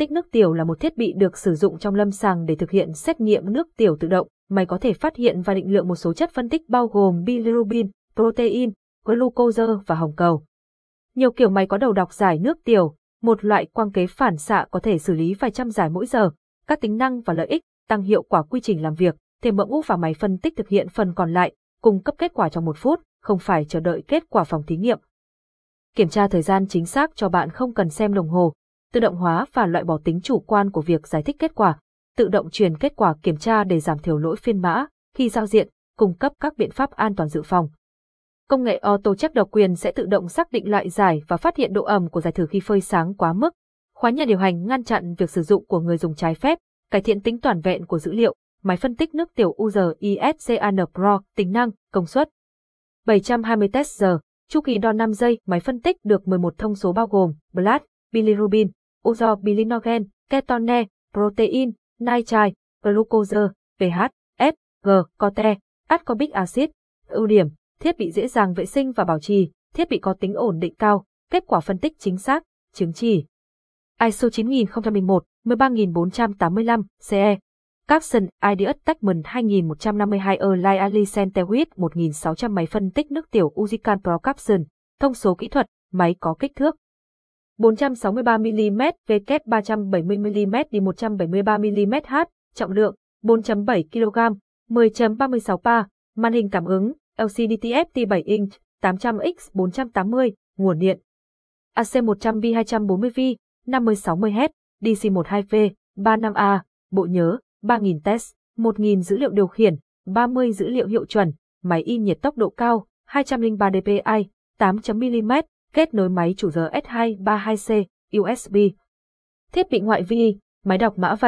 tích nước tiểu là một thiết bị được sử dụng trong lâm sàng để thực hiện xét nghiệm nước tiểu tự động. Máy có thể phát hiện và định lượng một số chất phân tích bao gồm bilirubin, protein, glucose và hồng cầu. Nhiều kiểu máy có đầu đọc giải nước tiểu, một loại quang kế phản xạ có thể xử lý vài trăm giải mỗi giờ. Các tính năng và lợi ích tăng hiệu quả quy trình làm việc, thêm mẫu ngũ và máy phân tích thực hiện phần còn lại, cung cấp kết quả trong một phút, không phải chờ đợi kết quả phòng thí nghiệm. Kiểm tra thời gian chính xác cho bạn không cần xem đồng hồ, tự động hóa và loại bỏ tính chủ quan của việc giải thích kết quả, tự động truyền kết quả kiểm tra để giảm thiểu lỗi phiên mã khi giao diện, cung cấp các biện pháp an toàn dự phòng. Công nghệ auto check độc quyền sẽ tự động xác định loại giải và phát hiện độ ẩm của giải thử khi phơi sáng quá mức. Khóa nhà điều hành ngăn chặn việc sử dụng của người dùng trái phép, cải thiện tính toàn vẹn của dữ liệu, máy phân tích nước tiểu User ISCAN Pro, tính năng, công suất. 720 test giờ, chu kỳ đo 5 giây, máy phân tích được 11 thông số bao gồm blood, bilirubin, uzo bilinogen, ketone, protein, nitrite, glucose, pH, F, G, cote, ascorbic acid. Ưu điểm, thiết bị dễ dàng vệ sinh và bảo trì, thiết bị có tính ổn định cao, kết quả phân tích chính xác, chứng chỉ. ISO 9001, 13485, CE. Capson Ideas Techman 2152 Erlai Ali Centewit 1600 máy phân tích nước tiểu Uzican Pro Capson. Thông số kỹ thuật, máy có kích thước 463mm W 370mm đi 173mm H, trọng lượng 4.7 kg, 10.36 pa, màn hình cảm ứng LCD TFT 7 inch, 800x 480, nguồn điện. AC100V 240V, 5060Hz, DC12V, 35A, bộ nhớ, 3000 test, 1000 dữ liệu điều khiển, 30 dữ liệu hiệu chuẩn, máy in nhiệt tốc độ cao, 203 dpi, 8.mm, kết nối máy chủ giờ S232C, USB. Thiết bị ngoại vi, máy đọc mã vạch